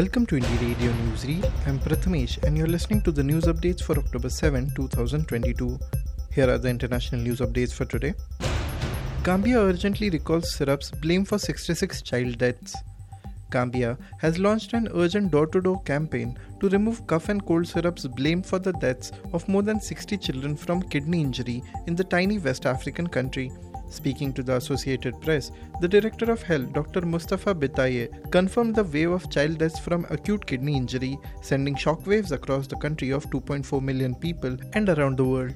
Welcome to Indie Radio Newsreel. I'm Prathamesh and you're listening to the news updates for October 7, 2022. Here are the international news updates for today. Gambia urgently recalls syrups blame for 66 child deaths. Gambia has launched an urgent door to door campaign to remove cough and cold syrups blamed for the deaths of more than 60 children from kidney injury in the tiny West African country. Speaking to the Associated Press, the Director of Health, Dr. Mustafa Bitaye, confirmed the wave of child deaths from acute kidney injury, sending shockwaves across the country of 2.4 million people and around the world.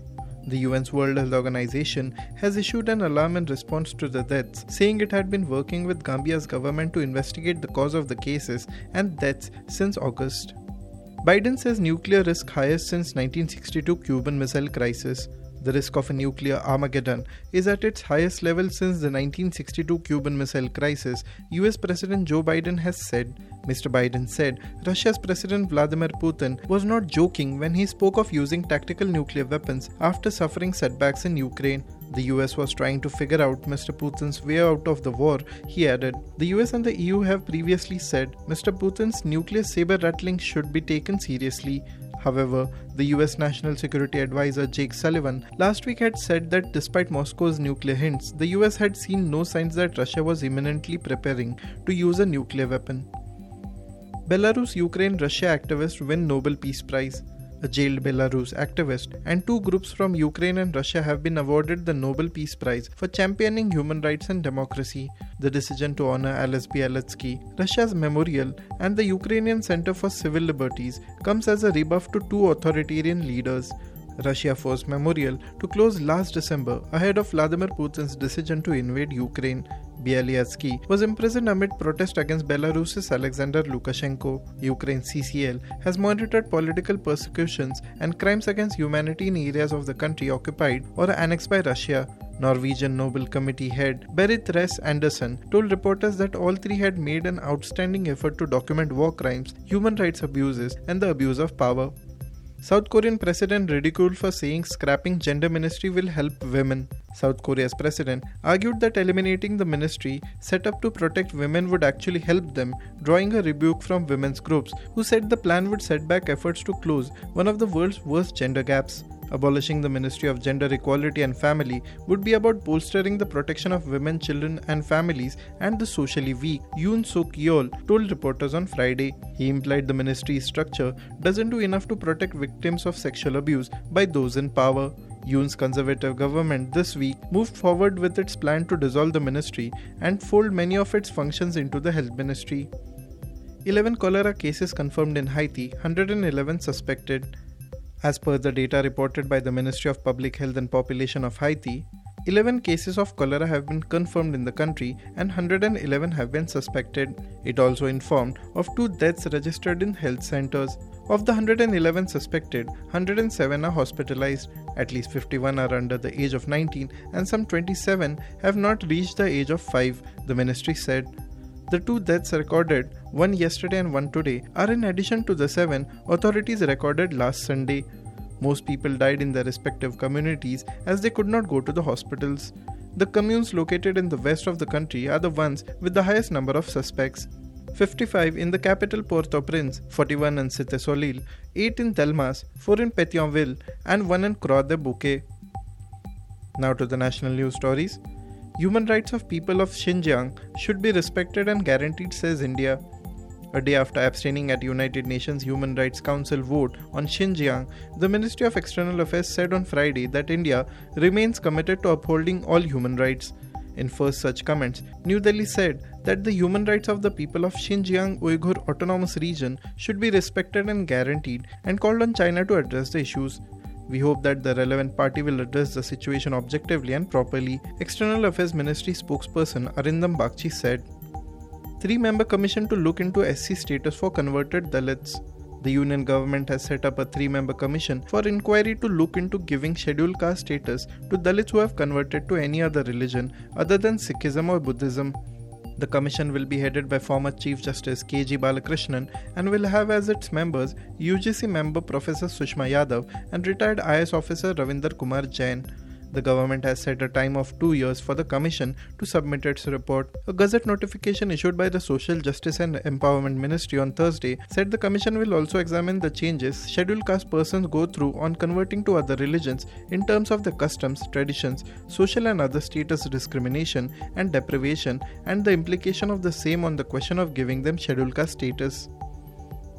The UN's World Health Organization has issued an alarm in response to the deaths, saying it had been working with Gambia's government to investigate the cause of the cases and deaths since August. Biden says nuclear risk highest since 1962 Cuban Missile Crisis. The risk of a nuclear Armageddon is at its highest level since the 1962 Cuban Missile Crisis, US President Joe Biden has said. Mr. Biden said Russia's President Vladimir Putin was not joking when he spoke of using tactical nuclear weapons after suffering setbacks in Ukraine. The US was trying to figure out Mr. Putin's way out of the war, he added. The US and the EU have previously said Mr. Putin's nuclear saber rattling should be taken seriously. However, the US National Security Advisor Jake Sullivan last week had said that despite Moscow's nuclear hints, the US had seen no signs that Russia was imminently preparing to use a nuclear weapon. Belarus Ukraine Russia activists win Nobel Peace Prize. A jailed Belarus activist and two groups from Ukraine and Russia have been awarded the Nobel Peace Prize for championing human rights and democracy. The decision to honor Ales Bialiatski, Russia's memorial, and the Ukrainian Center for Civil Liberties comes as a rebuff to two authoritarian leaders. Russia forced Memorial to close last December ahead of Vladimir Putin's decision to invade Ukraine. Bialiatski was imprisoned amid protest against Belarus's Alexander Lukashenko. Ukraine CCL has monitored political persecutions and crimes against humanity in areas of the country occupied or annexed by Russia. Norwegian Nobel Committee head Berit Reiss Andersen told reporters that all three had made an outstanding effort to document war crimes, human rights abuses, and the abuse of power. South Korean president ridiculed for saying scrapping gender ministry will help women. South Korea's president argued that eliminating the ministry set up to protect women would actually help them, drawing a rebuke from women's groups who said the plan would set back efforts to close one of the world's worst gender gaps. Abolishing the Ministry of Gender Equality and Family would be about bolstering the protection of women, children, and families and the socially weak, Yoon Suk Yeol told reporters on Friday. He implied the ministry's structure doesn't do enough to protect victims of sexual abuse by those in power. Yoon's conservative government this week moved forward with its plan to dissolve the ministry and fold many of its functions into the health ministry. 11 cholera cases confirmed in Haiti, 111 suspected. As per the data reported by the Ministry of Public Health and Population of Haiti, 11 cases of cholera have been confirmed in the country and 111 have been suspected. It also informed of two deaths registered in health centers. Of the 111 suspected, 107 are hospitalized, at least 51 are under the age of 19, and some 27 have not reached the age of 5, the ministry said. The two deaths recorded, one yesterday and one today, are in addition to the seven authorities recorded last Sunday. Most people died in their respective communities as they could not go to the hospitals. The communes located in the west of the country are the ones with the highest number of suspects. 55 in the capital Port-au-Prince, 41 in Cité-Soleil, 8 in Delmas, 4 in Pétionville, and 1 in Croix-des-Bouquets. Now to the national news stories. Human rights of people of Xinjiang should be respected and guaranteed, says India. A day after abstaining at United Nations Human Rights Council vote on Xinjiang, the Ministry of External Affairs said on Friday that India remains committed to upholding all human rights. In first such comments, New Delhi said that the human rights of the people of Xinjiang Uyghur Autonomous Region should be respected and guaranteed and called on China to address the issues. We hope that the relevant party will address the situation objectively and properly, External Affairs Ministry spokesperson Arindam Bagchi said. Three member commission to look into SC status for converted Dalits. The union government has set up a three member commission for inquiry to look into giving scheduled caste status to Dalits who have converted to any other religion other than Sikhism or Buddhism. The commission will be headed by former Chief Justice K.G. Balakrishnan and will have as its members UGC member Professor Sushma Yadav and retired IS officer Ravinder Kumar Jain. The government has set a time of two years for the Commission to submit its report. A Gazette notification issued by the Social Justice and Empowerment Ministry on Thursday said the Commission will also examine the changes scheduled caste persons go through on converting to other religions in terms of the customs, traditions, social and other status discrimination and deprivation, and the implication of the same on the question of giving them scheduled caste status.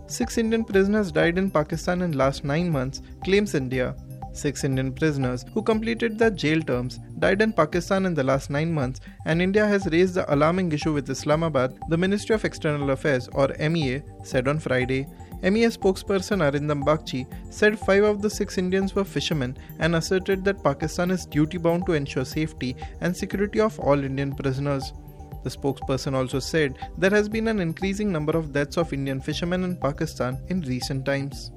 Six Indian prisoners died in Pakistan in last nine months, claims India. Six Indian prisoners who completed their jail terms died in Pakistan in the last nine months, and India has raised the alarming issue with Islamabad, the Ministry of External Affairs or MEA said on Friday. MEA spokesperson Arindam Bagchi said five of the six Indians were fishermen and asserted that Pakistan is duty bound to ensure safety and security of all Indian prisoners. The spokesperson also said there has been an increasing number of deaths of Indian fishermen in Pakistan in recent times.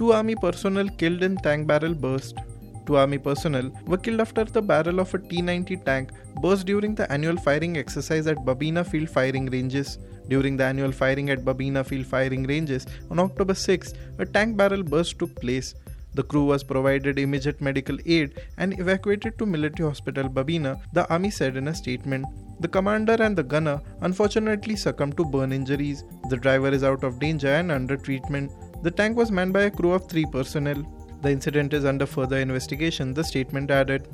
Two army personnel killed in tank barrel burst. Two army personnel were killed after the barrel of a T 90 tank burst during the annual firing exercise at Babina Field firing ranges. During the annual firing at Babina Field firing ranges on October 6, a tank barrel burst took place. The crew was provided immediate medical aid and evacuated to military hospital Babina, the army said in a statement. The commander and the gunner unfortunately succumbed to burn injuries. The driver is out of danger and under treatment. The tank was manned by a crew of three personnel. The incident is under further investigation, the statement added.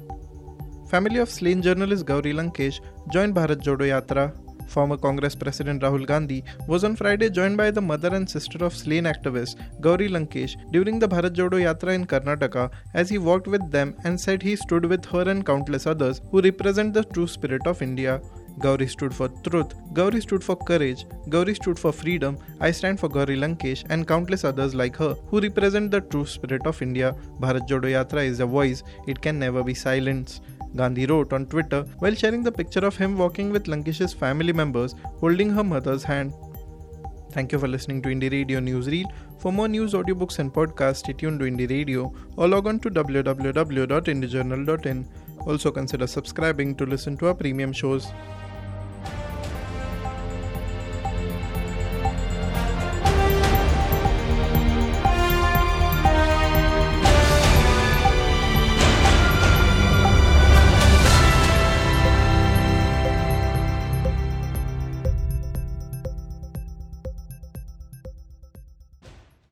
Family of slain journalist Gauri Lankesh joined Bharat Jodo Yatra. Former Congress President Rahul Gandhi was on Friday joined by the mother and sister of slain activist Gauri Lankesh during the Bharat Jodo Yatra in Karnataka as he walked with them and said he stood with her and countless others who represent the true spirit of India. Gauri stood for truth, Gauri stood for courage, Gauri stood for freedom, I stand for Gauri Lankesh and countless others like her who represent the true spirit of India. Bharat Jodo Yatra is a voice, it can never be silenced. Gandhi wrote on Twitter while sharing the picture of him walking with Lankesh's family members holding her mother's hand. Thank you for listening to Indie Radio Newsreel. For more news, audiobooks, and podcasts, stay tuned to Indie Radio or log on to www.indiejournal.in. Also consider subscribing to listen to our premium shows.